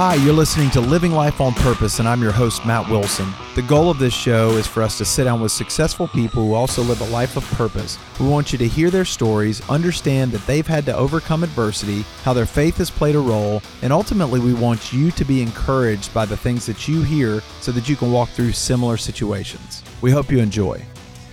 Hi, you're listening to Living Life on Purpose, and I'm your host, Matt Wilson. The goal of this show is for us to sit down with successful people who also live a life of purpose. We want you to hear their stories, understand that they've had to overcome adversity, how their faith has played a role, and ultimately, we want you to be encouraged by the things that you hear so that you can walk through similar situations. We hope you enjoy.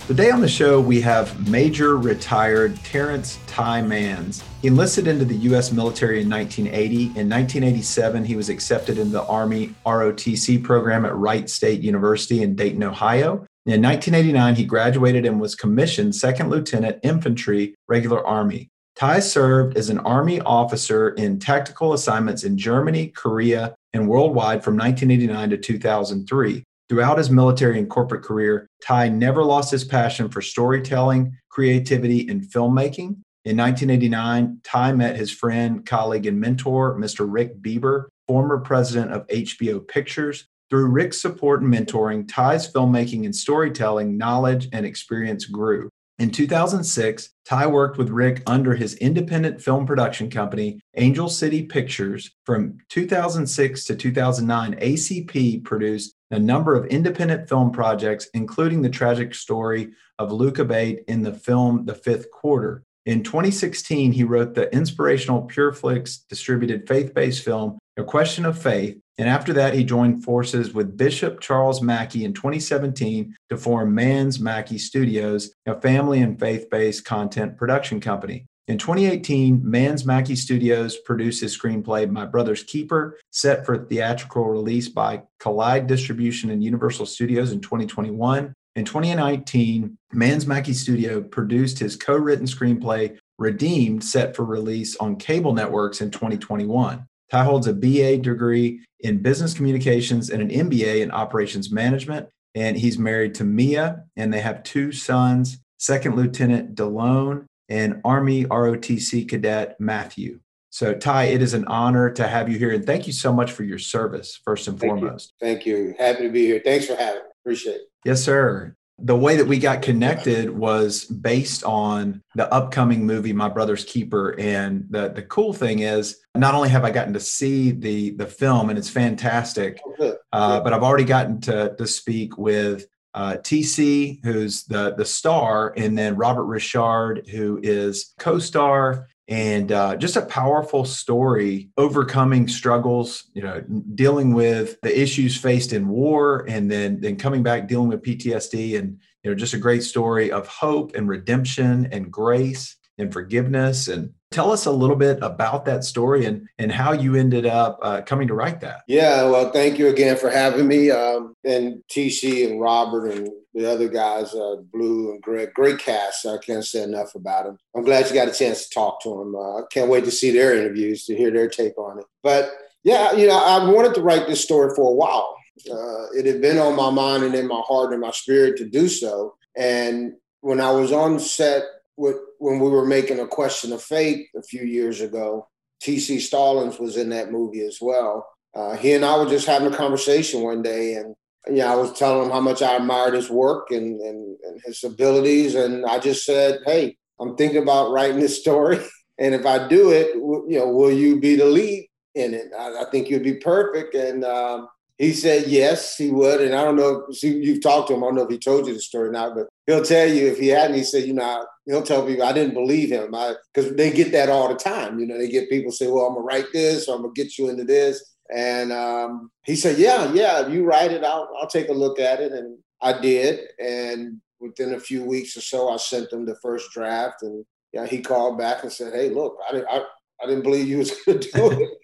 Today on the show, we have Major retired Terrence Ty Manns. He enlisted into the U.S. military in 1980. In 1987, he was accepted into the Army ROTC program at Wright State University in Dayton, Ohio. In 1989, he graduated and was commissioned second lieutenant infantry, regular Army. Ty served as an Army officer in tactical assignments in Germany, Korea, and worldwide from 1989 to 2003. Throughout his military and corporate career, Ty never lost his passion for storytelling, creativity, and filmmaking. In 1989, Ty met his friend, colleague, and mentor, Mr. Rick Bieber, former president of HBO Pictures. Through Rick's support and mentoring, Ty's filmmaking and storytelling knowledge and experience grew. In 2006, Ty worked with Rick under his independent film production company, Angel City Pictures. From 2006 to 2009, ACP produced a number of independent film projects, including the tragic story of Luke Abbate in the film The Fifth Quarter. In 2016, he wrote the inspirational Pureflix distributed faith based film, A Question of Faith. And after that, he joined forces with Bishop Charles Mackey in 2017 to form Manns Mackey Studios, a family and faith based content production company. In 2018, Manns Mackey Studios produced his screenplay, My Brother's Keeper, set for theatrical release by Collide Distribution and Universal Studios in 2021. In 2019, Manns Mackey Studio produced his co written screenplay, Redeemed, set for release on cable networks in 2021. Ty holds a BA degree in business communications and an MBA in operations management. And he's married to Mia, and they have two sons, Second Lieutenant Delone and Army ROTC Cadet Matthew. So, Ty, it is an honor to have you here. And thank you so much for your service, first and thank foremost. You. Thank you. Happy to be here. Thanks for having me. Appreciate it. Yes, sir. The way that we got connected was based on the upcoming movie, My Brother's Keeper. And the, the cool thing is, not only have I gotten to see the, the film, and it's fantastic, oh, uh, but I've already gotten to, to speak with uh, TC, who's the the star, and then Robert Richard, who is co-star, and uh, just a powerful story overcoming struggles, you know, dealing with the issues faced in war, and then then coming back dealing with PTSD, and you know, just a great story of hope and redemption and grace and forgiveness and Tell us a little bit about that story and, and how you ended up uh, coming to write that. Yeah, well, thank you again for having me. Um, and TC and Robert and the other guys, uh, Blue and Greg, great cast. I can't say enough about them. I'm glad you got a chance to talk to them. Uh, I can't wait to see their interviews to hear their take on it. But yeah, you know, I wanted to write this story for a while. Uh, it had been on my mind and in my heart and my spirit to do so. And when I was on set with, when we were making a question of faith a few years ago, T.C. Stallings was in that movie as well. Uh, he and I were just having a conversation one day, and yeah, I was telling him how much I admired his work and, and, and his abilities, and I just said, "Hey, I'm thinking about writing this story, and if I do it, you know, will you be the lead in it? I, I think you'd be perfect." And um, he said yes, he would. And I don't know if you've talked to him. I don't know if he told you the story now, but he'll tell you if he hadn't. He said, you know, he'll tell people I didn't believe him. because they get that all the time. You know, they get people say, well, I'm gonna write this, or I'm gonna get you into this. And um, he said, yeah, yeah, if you write it, I'll I'll take a look at it. And I did. And within a few weeks or so, I sent him the first draft, and yeah, he called back and said, hey, look, I I, I didn't believe you was gonna do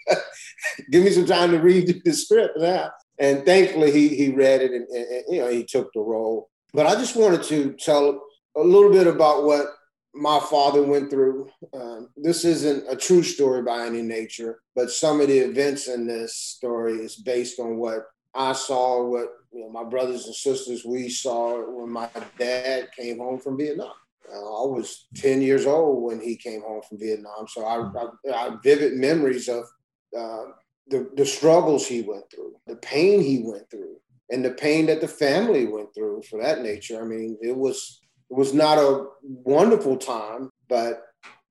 it. Give me some time to read the script now and thankfully he he read it and, and, and, you know he took the role. But I just wanted to tell a little bit about what my father went through. Um, this isn't a true story by any nature, but some of the events in this story is based on what I saw, what you know, my brothers and sisters we saw when my dad came home from Vietnam. Uh, I was 10 years old when he came home from Vietnam. So I, I, I vivid memories of uh, the, the struggles he went through, the pain he went through, and the pain that the family went through for that nature. I mean, it was it was not a wonderful time, but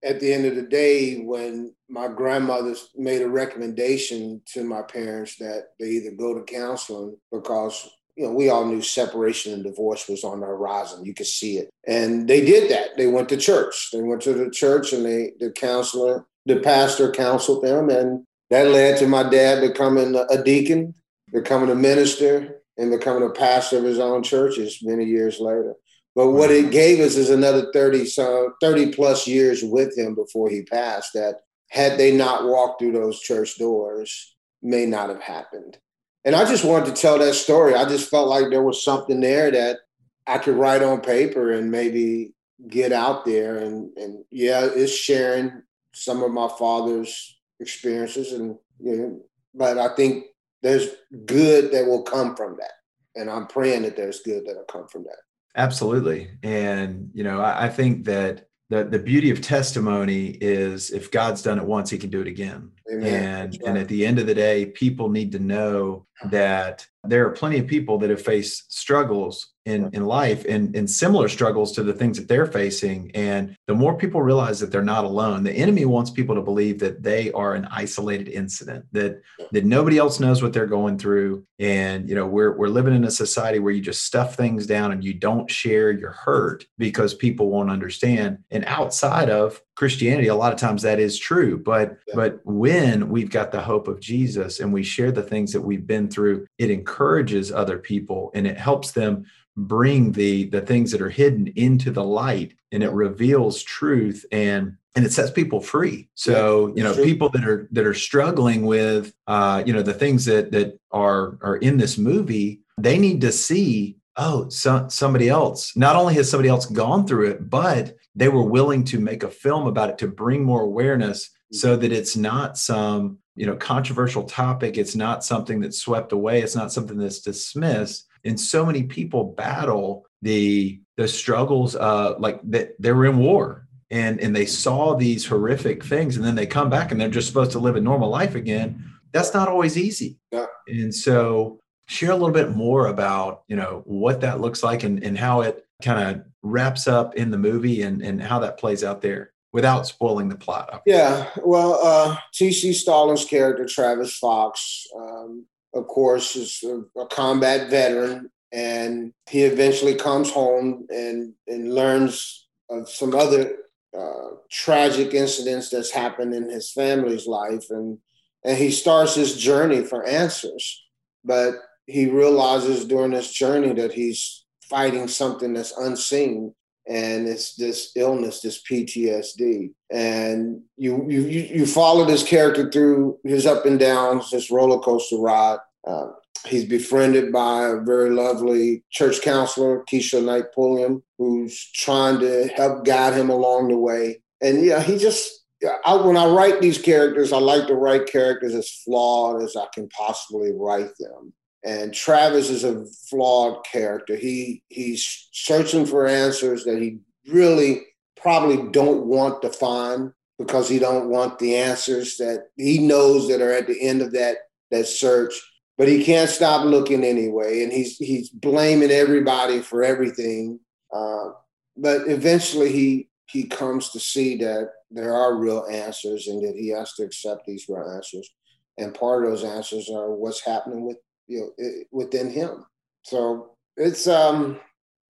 at the end of the day, when my grandmother made a recommendation to my parents that they either go to counseling because you know we all knew separation and divorce was on the horizon. You could see it. And they did that. They went to church. They went to the church and they the counselor the pastor counseled them. And that led to my dad becoming a deacon becoming a minister and becoming a pastor of his own churches many years later but what it gave us is another 30 so 30 plus years with him before he passed that had they not walked through those church doors may not have happened. And i just wanted to tell that story. I just felt like there was something there that i could write on paper and maybe get out there and and yeah it's sharing some of my father's experiences and you know but i think there's good that will come from that. And i'm praying that there's good that'll come from that Absolutely. And, you know, I, I think that the, the beauty of testimony is if God's done it once, he can do it again. Amen. And, right. and at the end of the day, people need to know that there are plenty of people that have faced struggles in, in life and, and similar struggles to the things that they're facing. And the more people realize that they're not alone, the enemy wants people to believe that they are an isolated incident, that that nobody else knows what they're going through. And you know, we're we're living in a society where you just stuff things down and you don't share your hurt because people won't understand. And outside of Christianity, a lot of times that is true. But yeah. but when we've got the hope of Jesus and we share the things that we've been through, it encourages other people and it helps them bring the the things that are hidden into the light and it reveals truth and and it sets people free so yeah, you know true. people that are that are struggling with uh you know the things that that are are in this movie they need to see oh so, somebody else. Not only has somebody else gone through it but they were willing to make a film about it to bring more awareness mm-hmm. so that it's not some you know controversial topic. It's not something that's swept away. It's not something that's dismissed. And so many people battle the the struggles uh like that they were in war and and they saw these horrific things and then they come back and they're just supposed to live a normal life again. That's not always easy. Yeah. and so share a little bit more about you know what that looks like and, and how it kind of wraps up in the movie and and how that plays out there without spoiling the plot yeah well uh tc Stallings' character travis fox um, of course, is a, a combat veteran, and he eventually comes home and, and learns of some other uh, tragic incidents that's happened in his family's life, and and he starts his journey for answers. But he realizes during this journey that he's fighting something that's unseen, and it's this illness, this PTSD. And you you you follow this character through his up and downs, this roller coaster ride. Uh, he's befriended by a very lovely church counselor, Keshia Knight Pulliam, who's trying to help guide him along the way. And yeah, he just I, when I write these characters, I like to write characters as flawed as I can possibly write them. And Travis is a flawed character. He he's searching for answers that he really probably don't want to find because he don't want the answers that he knows that are at the end of that that search. But he can't stop looking anyway, and he's he's blaming everybody for everything. Uh, but eventually, he he comes to see that there are real answers, and that he has to accept these real answers. And part of those answers are what's happening with you know it, within him. So it's um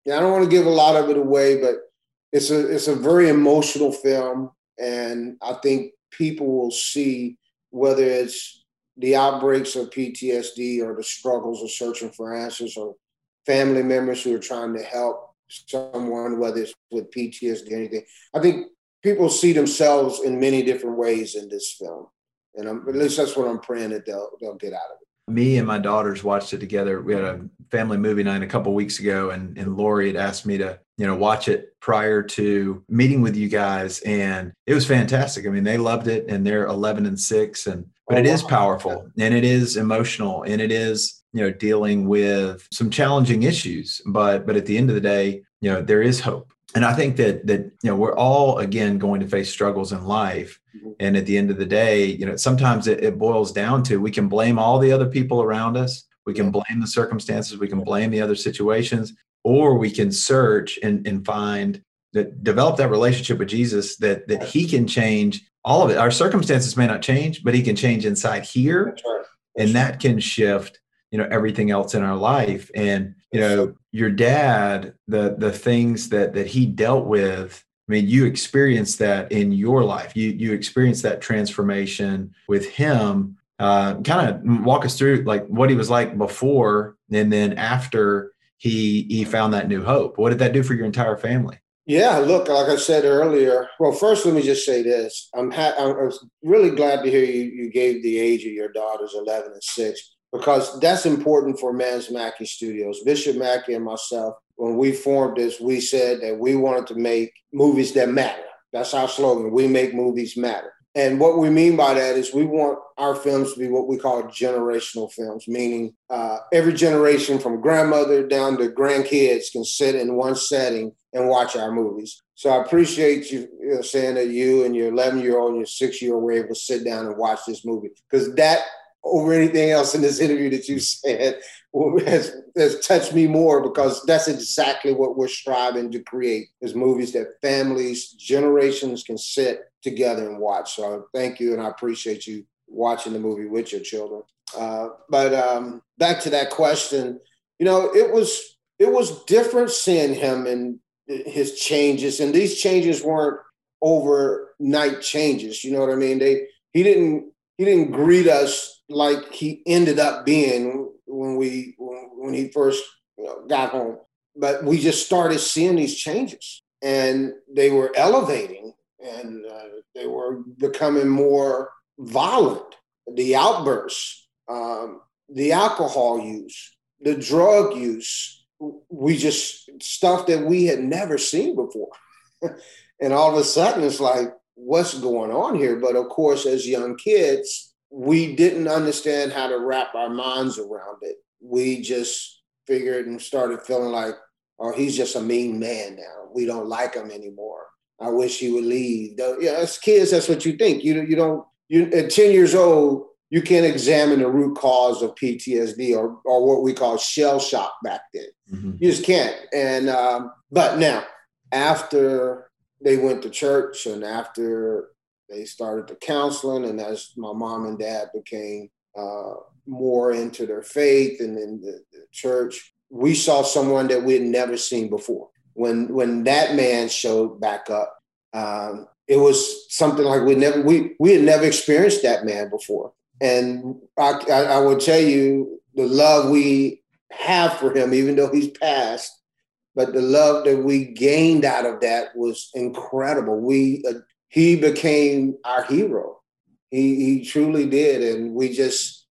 yeah, I don't want to give a lot of it away, but it's a it's a very emotional film, and I think people will see whether it's the outbreaks of PTSD or the struggles of searching for answers or family members who are trying to help someone, whether it's with PTSD or anything. I think people see themselves in many different ways in this film. And I'm, at least that's what I'm praying that they'll, they'll get out of it me and my daughters watched it together. We had a family movie night a couple weeks ago, and and Lori had asked me to you know watch it prior to meeting with you guys, and it was fantastic. I mean, they loved it, and they're 11 and six, and but oh, it is powerful, and it is emotional, and it is you know dealing with some challenging issues. But but at the end of the day, you know there is hope and I think that that you know we're all again going to face struggles in life. Mm-hmm. and at the end of the day, you know sometimes it, it, boils down to we can blame all the other people around us, we can blame the circumstances, we can blame the other situations, or we can search and, and find that develop that relationship with Jesus that that he can change all of it. Our circumstances may not change, but he can change inside here. That's right. That's and that can shift, you know, everything else in our life. And, you know, your dad, the the things that that he dealt with, I mean, you experienced that in your life. You you experienced that transformation with him. Uh, kind of walk us through like what he was like before and then after he he found that new hope. What did that do for your entire family? Yeah, look, like I said earlier. Well, first, let me just say this: I'm ha- I'm really glad to hear you you gave the age of your daughters eleven and six because that's important for Manns Mackey Studios. Bishop Mackey and myself, when we formed this, we said that we wanted to make movies that matter. That's our slogan. We make movies matter. And what we mean by that is we want our films to be what we call generational films, meaning uh, every generation from grandmother down to grandkids can sit in one setting and watch our movies. So I appreciate you, you know, saying that you and your 11 year old and your six year old were able to sit down and watch this movie because that over anything else in this interview that you said has, has touched me more because that's exactly what we're striving to create is movies that families generations can sit together and watch. So thank you and i appreciate you watching the movie with your children. Uh, but um, back to that question you know it was it was different seeing him and his changes and these changes weren't overnight changes you know what i mean? They he didn't he didn't greet us like he ended up being when we when he first you know, got home. But we just started seeing these changes, and they were elevating, and uh, they were becoming more violent. The outbursts, um, the alcohol use, the drug use, we just stuff that we had never seen before. and all of a sudden, it's like, what's going on here? But of course, as young kids, we didn't understand how to wrap our minds around it. We just figured and started feeling like, oh, he's just a mean man now. We don't like him anymore. I wish he would leave. Yeah, as kids, that's what you think. You you don't you at 10 years old, you can't examine the root cause of PTSD or or what we call shell shock back then. Mm-hmm. You just can't. And um, but now, after they went to church and after they started the counseling, and as my mom and dad became uh, more into their faith and in the, the, church, we saw someone that we had never seen before. When when that man showed back up, um, it was something like we never we we had never experienced that man before. And I, I, I will tell you the love we have for him, even though he's passed, but the love that we gained out of that was incredible. We uh, he became our hero. He he truly did, and we just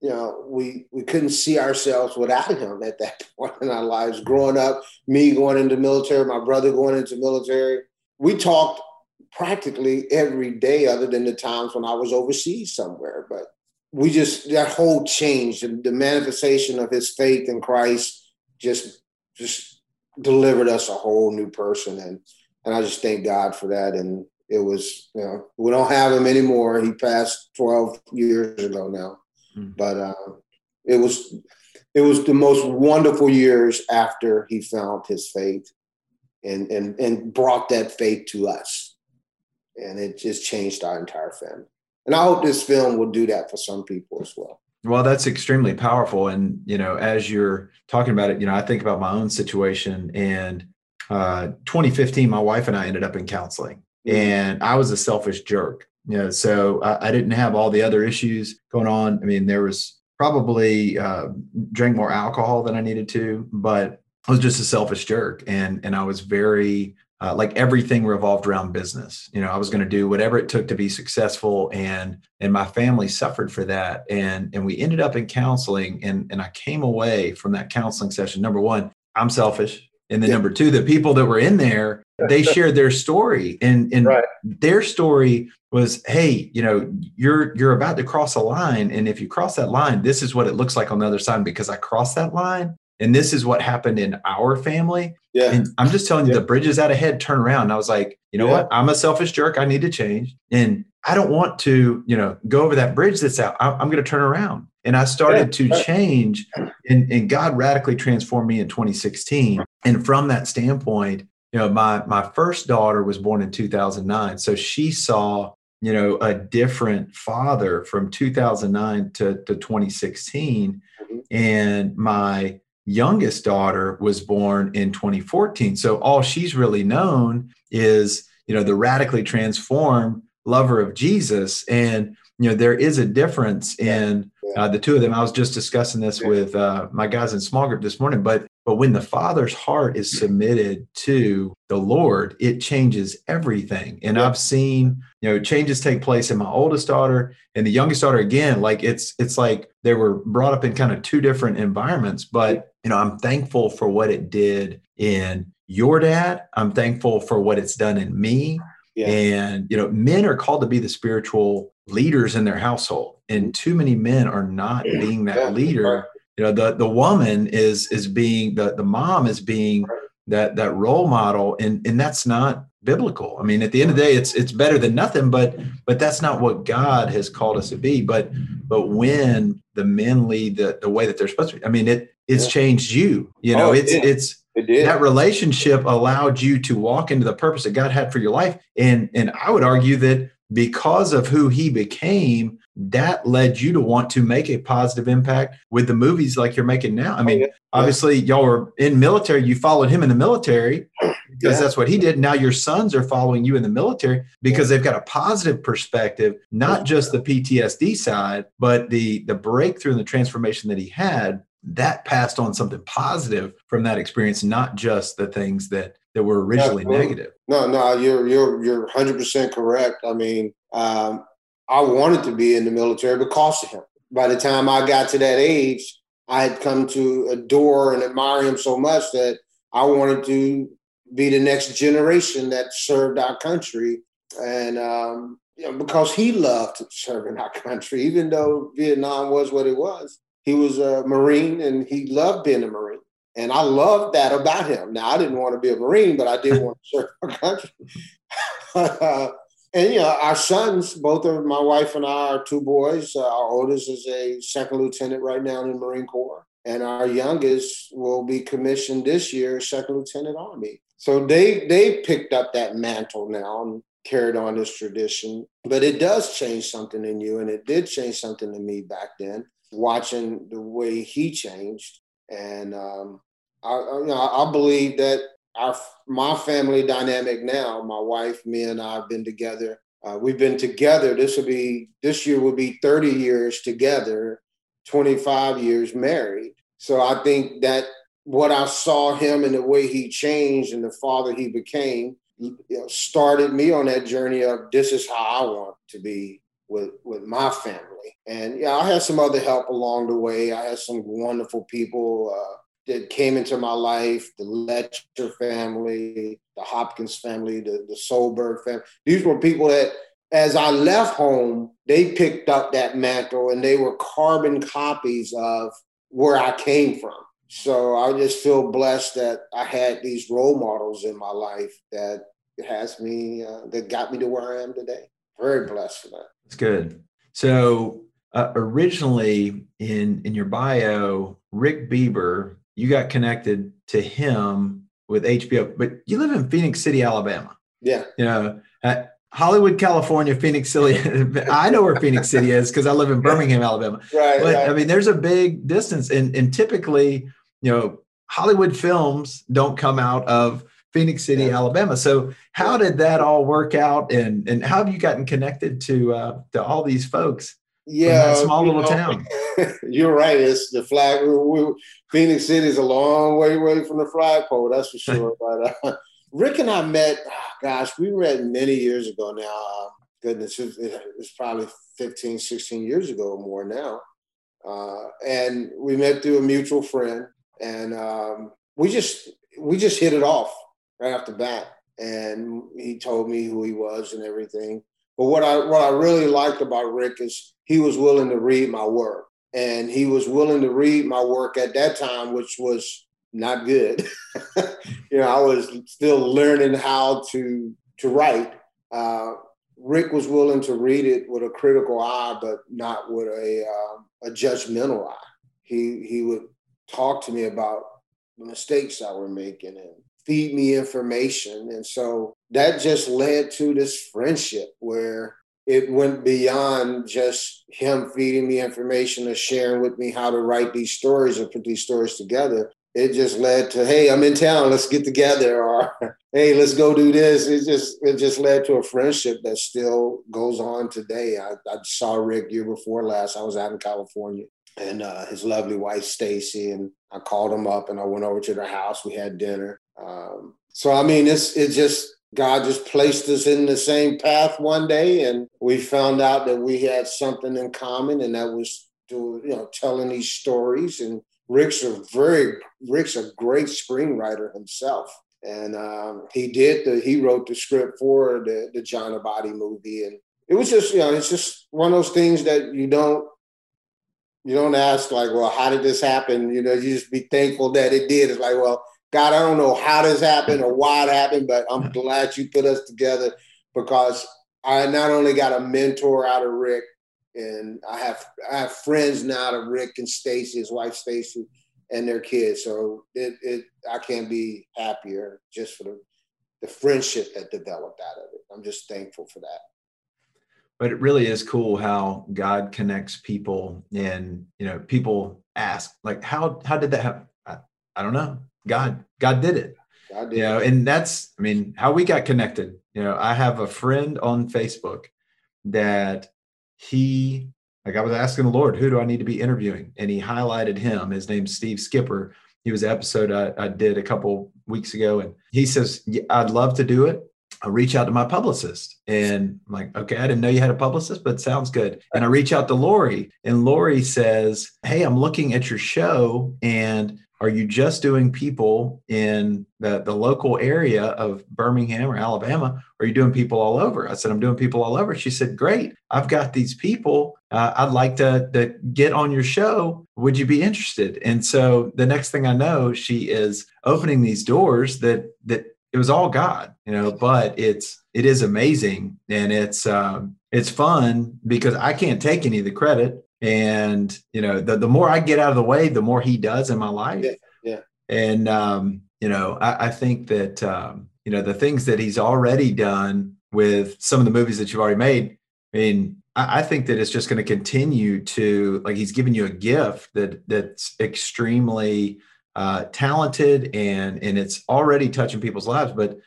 you know we we couldn't see ourselves without him at that point in our lives. Growing up, me going into military, my brother going into military, we talked practically every day, other than the times when I was overseas somewhere. But we just that whole change, the, the manifestation of his faith in Christ, just just delivered us a whole new person, and and I just thank God for that. And it was, you know, we don't have him anymore. He passed 12 years ago now. Mm-hmm. But uh, it was it was the most wonderful years after he found his faith and and and brought that faith to us. And it just changed our entire family. And I hope this film will do that for some people as well. Well, that's extremely powerful. And, you know, as you're talking about it, you know, I think about my own situation. And uh, 2015, my wife and I ended up in counseling. Mm-hmm. and I was a selfish jerk. You know, so I, I, didn't have all the other issues going on. I mean, there was probably uh, drank more alcohol than I needed to, but I was just a selfish jerk, and and I was very uh, like everything revolved around business. You know, I was going to do whatever it took to be successful, and and my family suffered for that. And and we ended up in counseling, and and I came away from that counseling session. Number one, I'm selfish. And then yeah. number two, the people that were in there, they shared their story. And, and right. their story was, hey, you know, you're you're about to cross a line. And if you cross that line, this is what it looks like on the other side because I crossed that line. And this is what happened in our family. Yeah. And I'm just telling you, yeah. the bridges out ahead turn around. And I was like, you know yeah. what? I'm a selfish jerk. I need to change. And I don't want to, you know, go over that bridge that's out. I'm, I'm going to turn around. And I started to change, and, and God radically transformed me in 2016. And from that standpoint, you know, my my first daughter was born in 2009, so she saw you know a different father from 2009 to, to 2016 mm-hmm. and my youngest daughter was born in 2014 so all she's really known is you know the radically transformed lover of jesus. And you know there is a difference in uh, the two of them. I was just discussing this with uh, my guys in small group this morning but but when the father's heart is mm. submitted to the Lord, it changes everything. And I've seen, you know, changes take place in my oldest daughter and the youngest daughter again. Like it's it's like they were brought up in kind of two different environments. But you know, I'm thankful for what it did in your dad. I'm thankful for what it's done in me. Yeah. And you know, men are called to be the spiritual leaders in their household. And mm. too many men are not being that leader you know the the woman is is being the the mom is being that that role model and and that's not biblical. I mean at the end of the day it's it's better than nothing but but that's not what god has called us to be. But but when the men lead the, the way that they're supposed to be i mean it it's yeah. changed you. You know oh, it's it it's it that relationship allowed you to walk into the purpose that god had for your life. And and i would argue that because of who he became that led you to want to make a positive impact with the movies like you're making now. I oh, mean, oh, yeah. obviously, y'all were in military. You followed him in the military because yeah. that's what he did. Now your sons are following you in the military because they've got a positive perspective, not just the PTSD side, but the the breakthrough and the transformation that he had. That passed on something positive from that experience, not just the things that that were originally negative. No, no, you're you're you're 100 percent correct. I mean, um, I wanted to be in the military because of him. By the time I got to that age, I had come to adore and admire him so much that I wanted to be the next generation that served our country. And um, you know, because he loved serving our country, even though Vietnam was what it was, he was a Marine and he loved being a Marine. And I loved that about him. Now, I didn't want to be a Marine, but I did want to serve our country. and you know, our sons, both of my wife and I are two boys. Uh, our oldest is a second lieutenant right now in the Marine Corps, and our youngest will be commissioned this year, second lieutenant Army. So they they picked up that mantle now and carried on this tradition. But it does change something in you, and it did change something in me back then, watching the way he changed. And um, I, you know, I believe that our my family dynamic now, my wife, me, and I have been together. Uh, we've been together. This will be this year will be 30 years together, 25 years married. So I think that what I saw him and the way he changed and the father he became you know, started me on that journey of this is how I want to be with with my family. And yeah, I had some other help along the way. I had some wonderful people. Uh, that came into my life, the Letcher family, the Hopkins family, the, the Solberg family. These were people that, as I left home, they picked up that mantle and they were carbon copies of where I came from. So I just feel blessed that I had these role models in my life that has me, uh, that got me to where I am today. Very blessed for that. That's good. So uh, originally in in your bio, Rick Bieber you got connected to him with HBO, but you live in Phenix City, Alabama. Yeah. You know, Hollywood, California, Phenix City. I know where Phenix City is because I live in Birmingham, Alabama. Right. But right. I mean, there's a big distance, and and typically, you know, Hollywood films don't come out of Phenix City, yeah. Alabama. So how did that all work out, and and how have you gotten connected to uh, to all these folks? Yeah, small little know, town. You're right. It's the flag. We, we, Phenix City is a long way away from the flagpole. That's for sure. but uh, Rick and I met. Oh, gosh, we met many years ago now. Uh, goodness, it, it's probably 15, 16 years ago or more now. Uh, and we met through a mutual friend, and um, we just we just hit it off right off the bat. And he told me who he was and everything. But what I what I really liked about Rick is he was willing to read my work, and he was willing to read my work at that time, which was not good. you know, I was still learning how to to write. Uh, Rick was willing to read it with a critical eye, but not with a uh, a judgmental eye. He he would talk to me about the mistakes I were making and feed me information. And so that just led to this friendship where it went beyond just him feeding me information or sharing with me how to write these stories or put these stories together. It just led to, hey, I'm in town, let's get together, or hey, let's go do this. It just it just led to a friendship that still goes on today. I, I saw Rick year before last. I was out in California and uh, his lovely wife Stacy, and I called him up and I went over to their house. We had dinner. Um, so I mean, it's it just God just placed us in the same path one day, and we found out that we had something in common, and that was to, you know telling these stories. And Rick's a very Rick's a great screenwriter himself, and um, he did the he wrote the script for the the John Abbate movie, and it was just you know it's just one of those things that you don't you don't ask like, well, how did this happen? You know, you just be thankful that it did. It's like, well, God, I don't know how this happened or why it happened, but I'm glad you put us together because I not only got a mentor out of Rick, and I have I have friends now out of Rick and Stacy, his wife Stacy, and their kids. So it, it I can't be happier just for the the friendship that developed out of it. I'm just thankful for that. But it really is cool how God connects people, and you know, people ask like, how how did that happen? I, I don't know God, God did it. God did you know, and that's, I mean, how we got connected. You know, I have a friend on Facebook that he, like, I was asking the Lord, who do I need to be interviewing? And he highlighted him. His name's Steve Skipper. He was an episode I, I did a couple weeks ago, and he says, yeah, I'd love to do it. I reach out to my publicist and I'm like, okay, I didn't know you had a publicist, but sounds good. And I reach out to Lori and Lori says, Hey, I'm looking at your show and are you just doing people in the, the local area of Birmingham or Alabama? Or are you doing people all over? I said, I'm doing people all over. She said, Great. I've got these people. Uh, I'd like to, to get on your show. Would you be interested? And so the next thing I know, she is opening these doors that that it was all God, you know, but it's it is amazing and it's um it's fun because I can't take any of the credit and you know the, the more i get out of the way the more he does in my life. Yeah, yeah. and um, you know I, I think that um, you know the things that he's already done with some of the movies that you've already made i mean I, I think that it's just going to continue to like he's given you a gift that that's extremely uh, talented and and it's already touching people's lives. But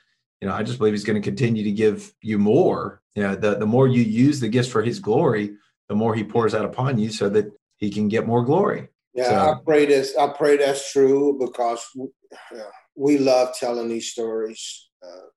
you know i just believe he's going to continue to give you more. You know the, the more you use the gifts for his glory the more he pours out upon you so that he can get more glory. Yeah, so, I pray this. I pray that's true because we love telling these stories. Uh,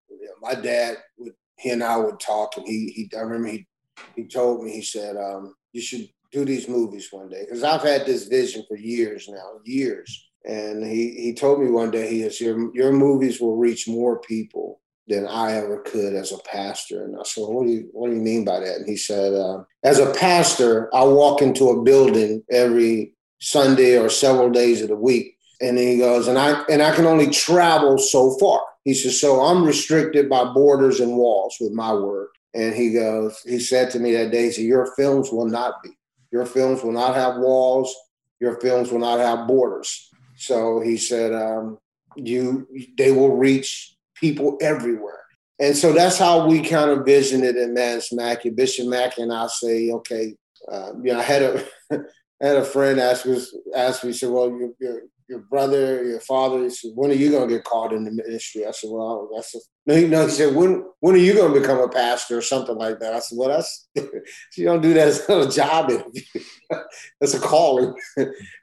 my dad would, he and I would talk, and he, he I remember he, he told me, he said, um, you should do these movies one day because I've had this vision for years now, years. And he, he told me one day, he says, your, your movies will reach more people than I ever could as a pastor. And I said, well, what do you what do you mean by that? And he said, uh, as a pastor, I walk into a building every Sunday or several days of the week. And he goes, and I and I can only travel so far. He says, so I'm restricted by borders and walls with my work. And he goes, he said to me that day, he said, Your films will not be. Your films will not have walls. Your films will not have borders. So he said, um, you they will reach people everywhere. And so that's how we kind of vision it in Manns Mackey. Bishop Mackey and I say, okay, uh, you know, I had a I had a friend ask us ask me, said, well, your, your, your brother, your father, he said, when are you going to get called in the ministry? I said, well, that's a, no, he, no, he said, when when are you going to become a pastor or something like that? I said, well, that's you don't do that as a job interview. that's a calling.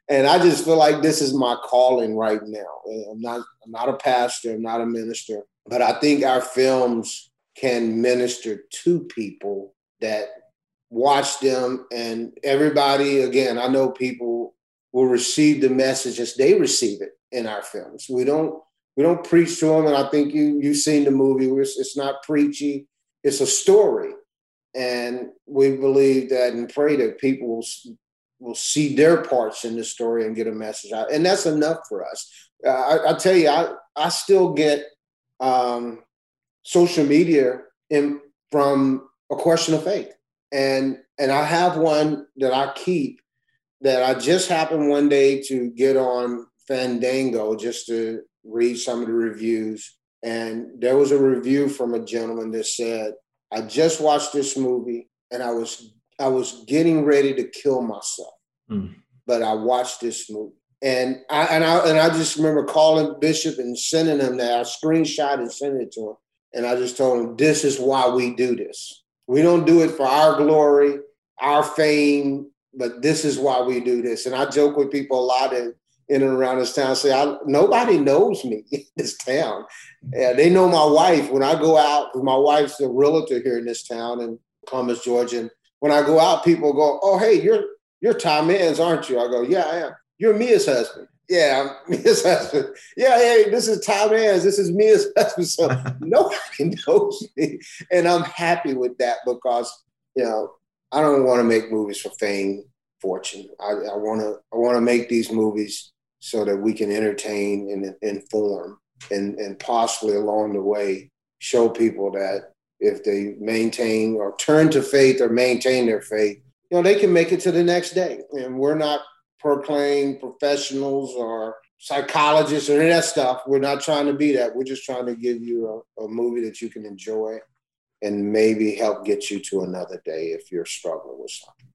and I just feel like this is my calling right now. I'm not I'm not a pastor, I'm not a minister, but I think our films can minister to people that watch them. And everybody again i know people will receive the message as they receive it in our films. We don't we don't preach to them. And i think you you've seen the movie it's, it's not preachy. It's a story and we believe that and pray that people will will see their parts in the story and get a message out and that's enough for us uh, I, I tell you i i still get um, social media in, from a question of faith. And and I have one that I keep that I just happened one day to get on Fandango just to read some of the reviews. And there was a review from a gentleman that said, I just watched this movie and I was I was getting ready to kill myself. Mm. But I watched this movie. And I and I and I just remember calling Bishop and sending him that. I screenshot and sent it to him. And I just told him, this is why we do this. We don't do it for our glory, our fame, but this is why we do this. And I joke with people a lot in, in and around this town. Say, I, nobody knows me in this town. Yeah, they know my wife. When I go out, my wife's a realtor here in this town in Columbus, Georgia. And when I go out, people go, "Oh, hey, you're you're Tom Manns, aren't you?" I go, "Yeah, I am." You're Mia's husband. Yeah, I'm Mia's husband. Yeah, hey, this is Tom Manns. This is Mia's husband. So nobody knows me, and I'm happy with that because you know I don't want to make movies for fame, fortune. I want to I want to make these movies so that we can entertain and inform, and and possibly along the way show people that if they maintain or turn to faith or maintain their faith, you know, they can make it to the next day. And we're not proclaimed professionals or psychologists or any of that stuff. We're not trying to be that. We're just trying to give you a, a movie that you can enjoy and maybe help get you to another day if you're struggling with something.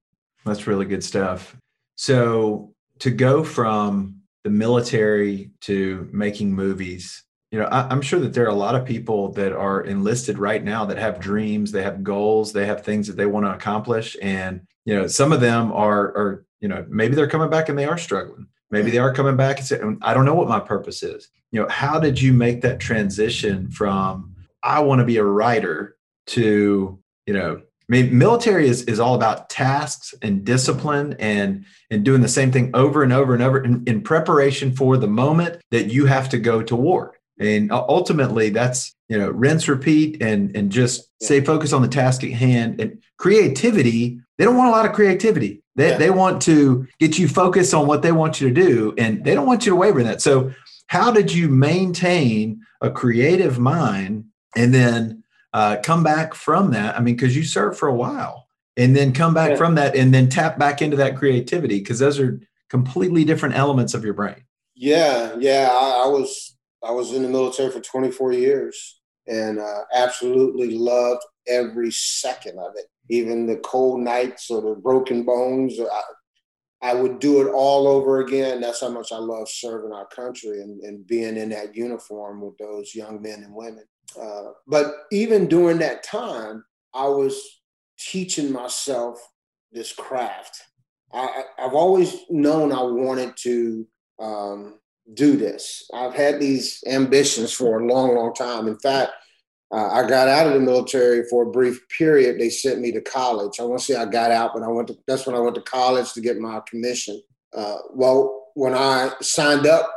That's really good stuff. So to go from the military to making movies, you know, I, am sure that there are a lot of people that are enlisted right now that have dreams, they have goals, they have things that they want to accomplish, and you know, some of them are are you know maybe they're coming back and they are struggling. Maybe they are coming back and say, oh, I don't know what my purpose is. You know, how did you make that transition from I want to be a writer to you know mean, military is, is all about tasks and discipline and and doing the same thing over and over and over in, in preparation for the moment that you have to go to war. And ultimately, that's you know rinse, repeat, and and just yeah. stay focused on the task at hand. And creativity, they don't want a lot of creativity. They yeah. they want to get you focused on what they want you to do, and they don't want you to waver in that. So, how did you maintain a creative mind and then uh, come back from that. I mean, because you served for a while and then come back yeah. from that and then tap back into that creativity because those are completely different elements of your brain. Yeah, yeah. I, I was I was in the military for 24 years and uh, absolutely loved every second of it. Even the cold nights or the broken bones. I, I would do it all over again. That's how much I love serving our country and, and being in that uniform with those young men and women. Uh, but even during that time, I was teaching myself this craft. I, have always known I wanted to um, do this. I've had these ambitions for a long, long time. In fact, uh, I got out of the military for a brief period. They sent me to college. I won't say I got out, but I went to, that's when I went to college to get my commission. Uh, well, when I signed up,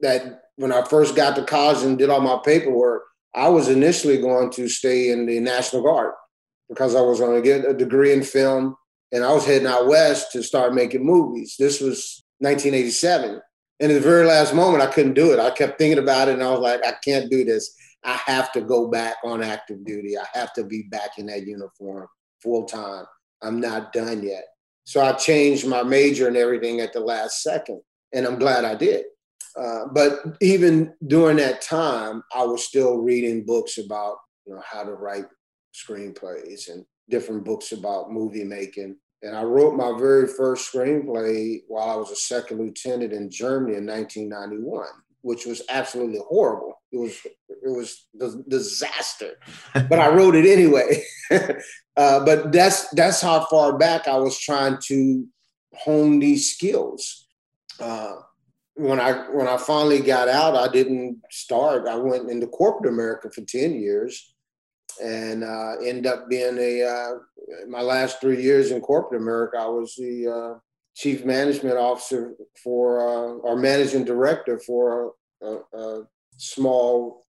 that when I first got to college and did all my paperwork, I was initially going to stay in the National Guard because I was going to get a degree in film and I was heading out west to start making movies. This was 1987. And at the very last moment, I couldn't do it. I kept thinking about it and I was like, I can't do this. I have to go back on active duty. I have to be back in that uniform full time. I'm not done yet. So I changed my major and everything at the last second. And I'm glad I did uh, but even during that time, I was still reading books about you know how to write screenplays and different books about movie making. And I wrote my very first screenplay while I was a second lieutenant in Germany in 1991, which was absolutely horrible. It was it was a disaster, but I wrote it anyway. uh, but that's that's how far back I was trying to hone these skills. Uh, when I when I finally got out, I didn't start. I went into corporate America for ten years, and uh, ended up being a uh, my last three years in corporate America. I was the uh, chief management officer for uh, or managing director for a, a, small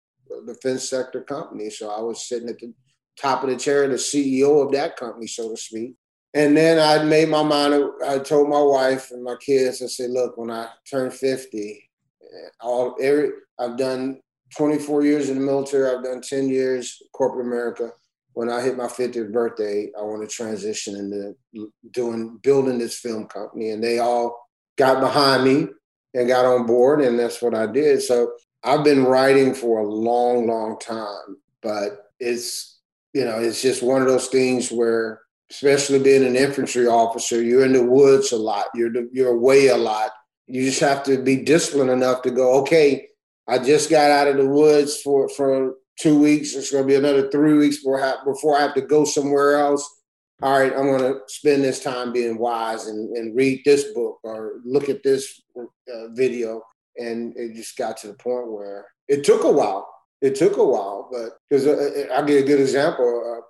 defense sector company. So I was sitting at the top of the chair, the CEO of that company, so to speak. And then I made my mind. I told my wife and my kids. I said, "Look, when I turn 50, all every I've done 24 years in the military. I've done 10 years corporate America. When I hit my 50th birthday, I want to transition into doing building this film company." And they all got behind me and got on board, and that's what I did. So I've been writing for a long, long time, but it's, you know, it's just one of those things where, especially being an infantry officer, you're in the woods a lot, you're, you're away a lot. You just have to be disciplined enough to go, okay, I just got out of the woods for, for two weeks. It's going to be another three weeks before I, before I have to go somewhere else. All right, I'm going to spend this time being wise and, and read this book or look at this uh, video. And it just got to the point where it took a while. It took a while, but because uh, uh, I'll give a good example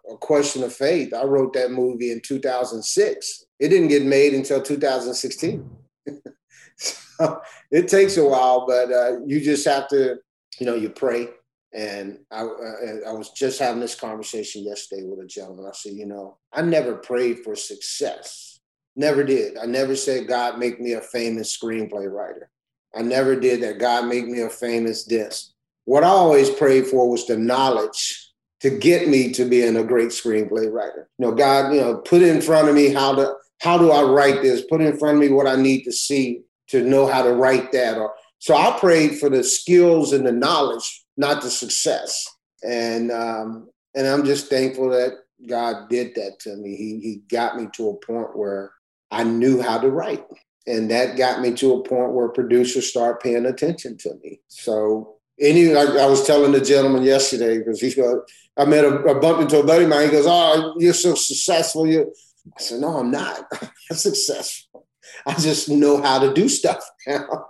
a, a Question of Faith. I wrote that movie in 2006. It didn't get made until 2016. so it takes a while, but uh, you just have to, you know, you pray and I, I, I was just having this conversation yesterday with a gentleman. I said, you know, I never prayed for success. Never did. I never said, God, make me a famous screenplay writer. I never did that. God, make me a famous this. What I always prayed for was the knowledge to get me to being a great screenplay writer. You know, God, you know, put in front of me how to how do I write this? Put in front of me what I need to see to know how to write that. Or so I prayed for the skills and the knowledge not the success. And um, and I'm just thankful that God did that to me. He he got me to a point where I knew how to write. And that got me to a point where producers start paying attention to me. So any, I, I was telling the gentleman yesterday because he goes, I met a, a bump into a buddy of mine. He goes, "Oh, you're so successful." You, I said, "No, I'm not. I'm successful. I just know how to do stuff now.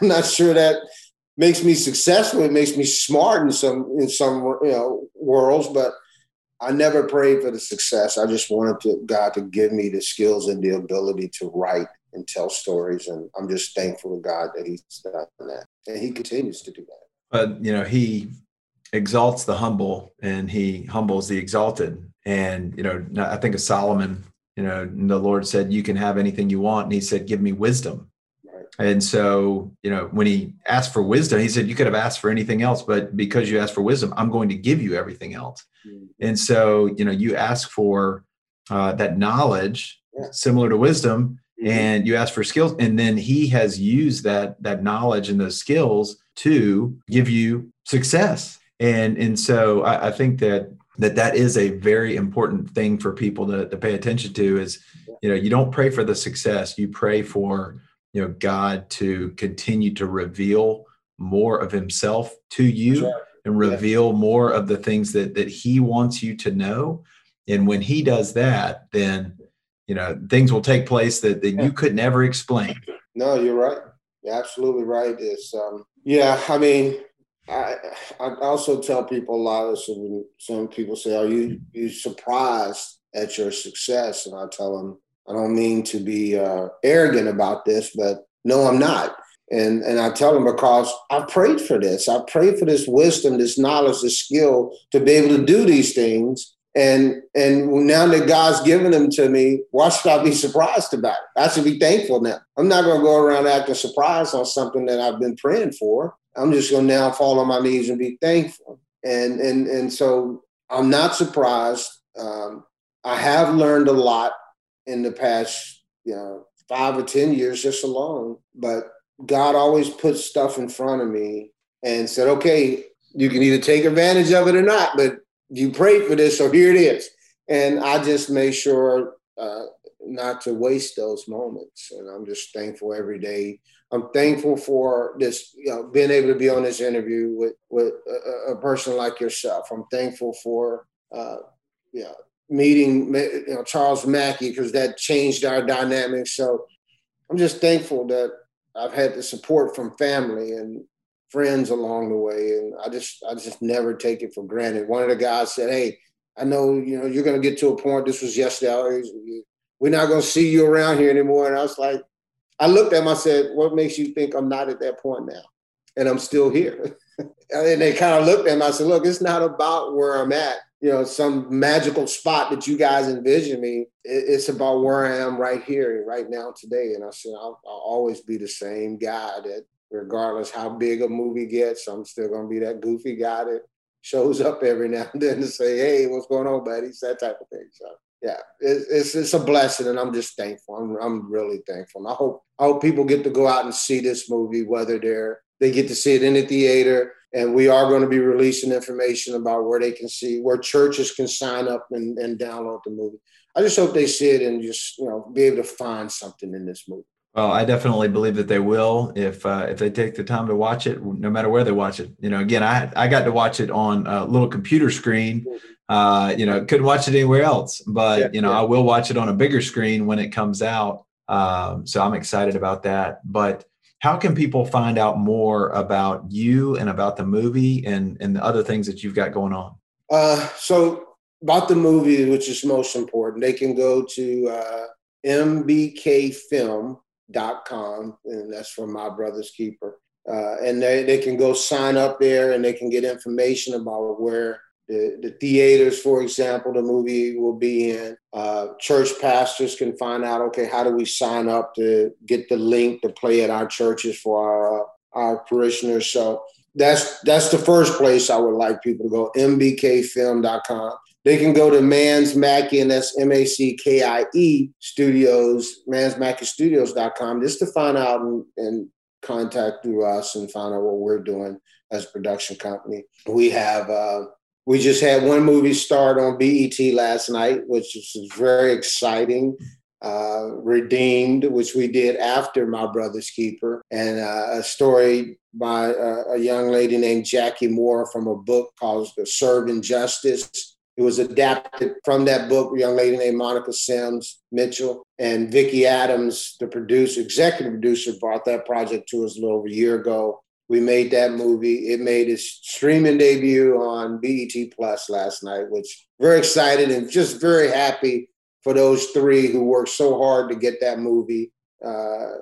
I'm not sure that makes me successful. It makes me smart in some in some you know worlds, but I never prayed for the success. I just wanted to, God to give me the skills and the ability to write and tell stories, and I'm just thankful to God that He's done that, and He continues to do that. But you know, He exalts the humble, and He humbles the exalted. And you know, I think of Solomon. You know, the Lord said, "You can have anything you want," and He said, "Give me wisdom." And so, you know, when he asked for wisdom, he said, You could have asked for anything else, but because you asked for wisdom, I'm going to give you everything else. Mm-hmm. And so, you know, you ask for uh, that knowledge yeah. similar to wisdom, mm-hmm. and you ask for skills, and then he has used that that knowledge and those skills to give you success. And and so I, I think that that that is a very important thing for people to, to pay attention to is you know you don't pray for the success you pray for you know god to continue to reveal more of himself to you right. and reveal yeah. more of the things that that he wants you to know and when he does that then you know things will take place that, that you could never explain no you're right you're absolutely right it's um yeah i mean I, I also tell people a lot of some, some people say, "Are you you surprised at your success?" And I tell them, I don't mean to be uh, arrogant about this, but no, I'm not. And and I tell them because I prayed for this. I prayed for this wisdom, this knowledge, this skill to be able to do these things. And and now that God's given them to me, why should I be surprised about it? I should be thankful now. I'm not going to go around acting surprised on something that I've been praying for. I'm just going to now fall on my knees and be thankful. And and and so I'm not surprised. Um, I have learned a lot in the past, you know, five or 10 years just alone. But God always put stuff in front of me and said, okay, you can either take advantage of it or not, but you prayed for this, so here it is. And I just made sure uh, not to waste those moments. And I'm just thankful every day. I'm thankful for this, you know, being able to be on this interview with with a, a person like yourself. I'm thankful for, uh, you know, meeting you know, Charles Mackie because that changed our dynamics. So I'm just thankful that I've had the support from family and friends along the way, and I just I just never take it for granted. One of the guys said, "Hey, I know you know you're going to get to a point. This was yesterday. We're not going to see you around here anymore." And I was like, I looked at him. I said, "What makes you think I'm not at that point now?" And I'm still here. and they kind of looked at him. I said, "Look, it's not about where I'm at you know some magical spot that you guys envision me it's about where i am right here right now today and i said I'll, I'll, always be the same guy that regardless how big a movie gets i'm still to be that goofy guy that shows up every now and then to say hey what's going on buddy it's that type of thing so yeah it's, it's, it's a blessing and i'm just thankful I'm, I'm really thankful and i hope i hope people get to go out and see this movie whether they're they get to see it in the theater. And we are going to be releasing information about where they can see, where churches can sign up and, and download the movie. I just hope they see it and just, you know, be able to find something in this movie. Well, I definitely believe that they will if uh, if they take the time to watch it, no matter where they watch it. You know, again, I I got to watch it on a little computer screen. Mm-hmm. Uh, you know, couldn't watch it anywhere else, but yeah, you know, yeah. I will watch it on a bigger screen when it comes out. Um, so I'm excited about that. But how can people find out more about you and about the movie and and the other things that you've got going on? Uh, so about the movie, which is most important, they can go to uh, mbkfilm.com, and that's from my brother's keeper. Uh, and they, they can go sign up there and they can get information about where the, the theaters, for example, the movie will be in. Uh, church pastors can find out, okay, how do we sign up to get the link to play at our churches for our, uh, our parishioners? So that's that's the first place I would like people to go, mbkfilm.com. They can go to Manns Mackie, and that's M A C K I E Studios, mannsmackiestudios.com, just to find out and, and contact through us and find out what we're doing as a production company. We have uh, we just had one movie start on BET last night, which is very exciting. Uh, Redeemed, which we did after My Brother's Keeper, and uh, a story by uh, a young lady named Jackie Moore from a book called Serving Justice. It was adapted from that book, a young lady named Monica Sims Mitchell. And Vicki Adams, the producer, executive producer, brought that project to us a little over a year ago. We made that movie. It made its streaming debut on BET Plus last night, which very excited and just very happy for those three who worked so hard to get that movie uh,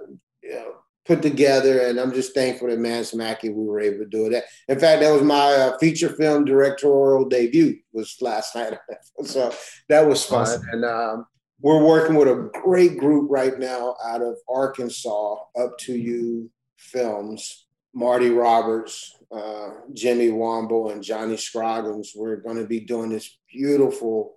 you know, put together. And I'm just thankful that Manns Mackie we were able to do it. In fact, that was my uh, feature film directorial debut was last night. so that was fun. Awesome. And um, we're working with a great group right now out of Arkansas, Up to You Films. Marty Roberts, uh, Jimmy Womble, and Johnny Scroggins. We're going to be doing this beautiful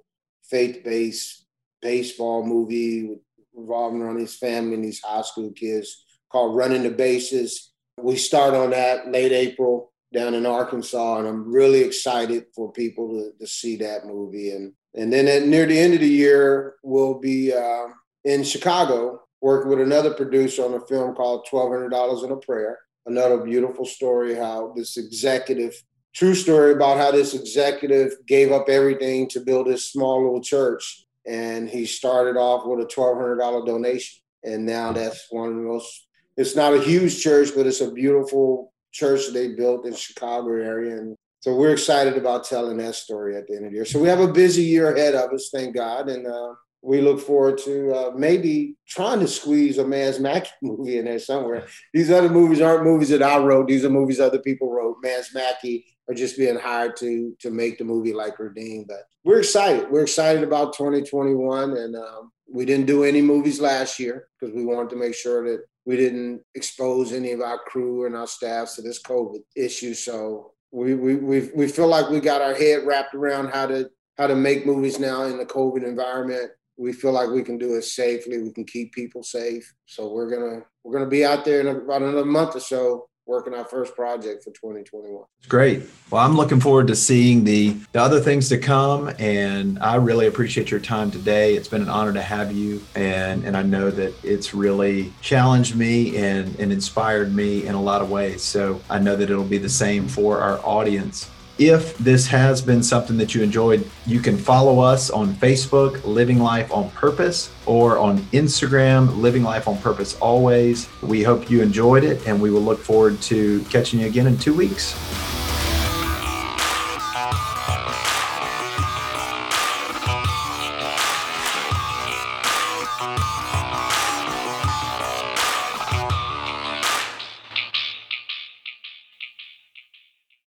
faith-based baseball movie revolving around his family and these high school kids called Running the Bases. We start on that late April down in Arkansas, and I'm really excited for people to, to see that movie. And and then at, near the end of the year, we'll be uh, in Chicago working with another producer on a film called Twelve Hundred Dollars in a Prayer another beautiful story how this executive, true story about how this executive gave up everything to build this small little church. And he started off with a $1,200 donation. And now that's one of the most, it's not a huge church, but it's a beautiful church they built in Chicago area. And so we're excited about telling that story at the end of the year. So we have a busy year ahead of us, thank God. And uh, we look forward to uh, maybe trying to squeeze a Manns Mackie movie in there somewhere. These other movies aren't movies that I wrote; these are movies other people wrote. Manns Mackie are just being hired to to make the movie like Redeem. But we're excited. We're excited about 2021, and um, we didn't do any movies last year because we wanted to make sure that we didn't expose any of our crew and our staff to this COVID issue. So we we we we feel like we got our head wrapped around how to how to make movies now in the COVID environment we feel like we can do it safely. We can keep people safe. So we're gonna we're gonna be out there in about another month or so working our first project for 2021. Great. Well, I'm looking forward to seeing the, the other things to come. And I really appreciate your time today. It's been an honor to have you. And, and I know that it's really challenged me and, and inspired me in a lot of ways. So I know that it'll be the same for our audience. If this has been something that you enjoyed, you can follow us on Facebook, Living Life on Purpose, or on Instagram, Living Life on Purpose Always. We hope you enjoyed it, and we will look forward to catching you again in two weeks.